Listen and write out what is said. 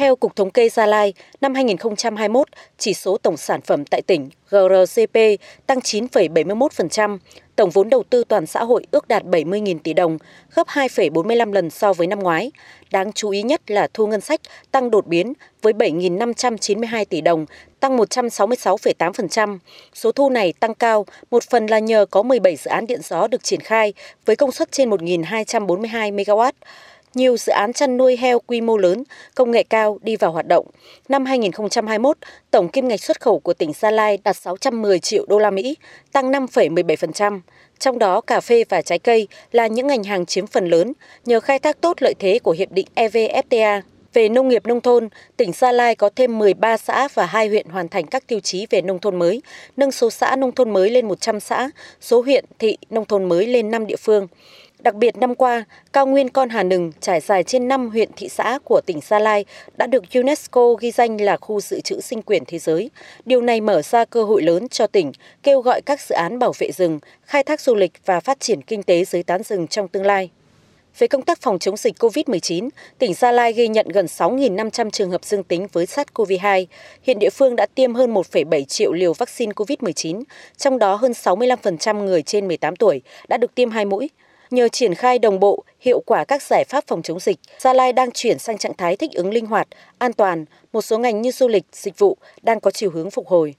Theo Cục Thống kê Gia Lai, năm 2021, chỉ số tổng sản phẩm tại tỉnh GRCP tăng 9,71%, tổng vốn đầu tư toàn xã hội ước đạt 70.000 tỷ đồng, gấp 2,45 lần so với năm ngoái. Đáng chú ý nhất là thu ngân sách tăng đột biến với 7.592 tỷ đồng, tăng 166,8%. Số thu này tăng cao một phần là nhờ có 17 dự án điện gió được triển khai với công suất trên 1.242 MW nhiều dự án chăn nuôi heo quy mô lớn, công nghệ cao đi vào hoạt động. Năm 2021, tổng kim ngạch xuất khẩu của tỉnh Gia Lai đạt 610 triệu đô la Mỹ, tăng 5,17%. Trong đó, cà phê và trái cây là những ngành hàng chiếm phần lớn nhờ khai thác tốt lợi thế của Hiệp định EVFTA. Về nông nghiệp nông thôn, tỉnh Gia Lai có thêm 13 xã và 2 huyện hoàn thành các tiêu chí về nông thôn mới, nâng số xã nông thôn mới lên 100 xã, số huyện, thị, nông thôn mới lên 5 địa phương. Đặc biệt năm qua, cao nguyên Con Hà Nừng trải dài trên 5 huyện thị xã của tỉnh Gia Lai đã được UNESCO ghi danh là khu dự trữ sinh quyển thế giới. Điều này mở ra cơ hội lớn cho tỉnh, kêu gọi các dự án bảo vệ rừng, khai thác du lịch và phát triển kinh tế dưới tán rừng trong tương lai. Về công tác phòng chống dịch COVID-19, tỉnh Gia Lai ghi nhận gần 6.500 trường hợp dương tính với SARS-CoV-2. Hiện địa phương đã tiêm hơn 1,7 triệu liều vaccine COVID-19, trong đó hơn 65% người trên 18 tuổi đã được tiêm hai mũi. Nhờ triển khai đồng bộ, hiệu quả các giải pháp phòng chống dịch, Gia Lai đang chuyển sang trạng thái thích ứng linh hoạt, an toàn, một số ngành như du lịch, dịch vụ đang có chiều hướng phục hồi.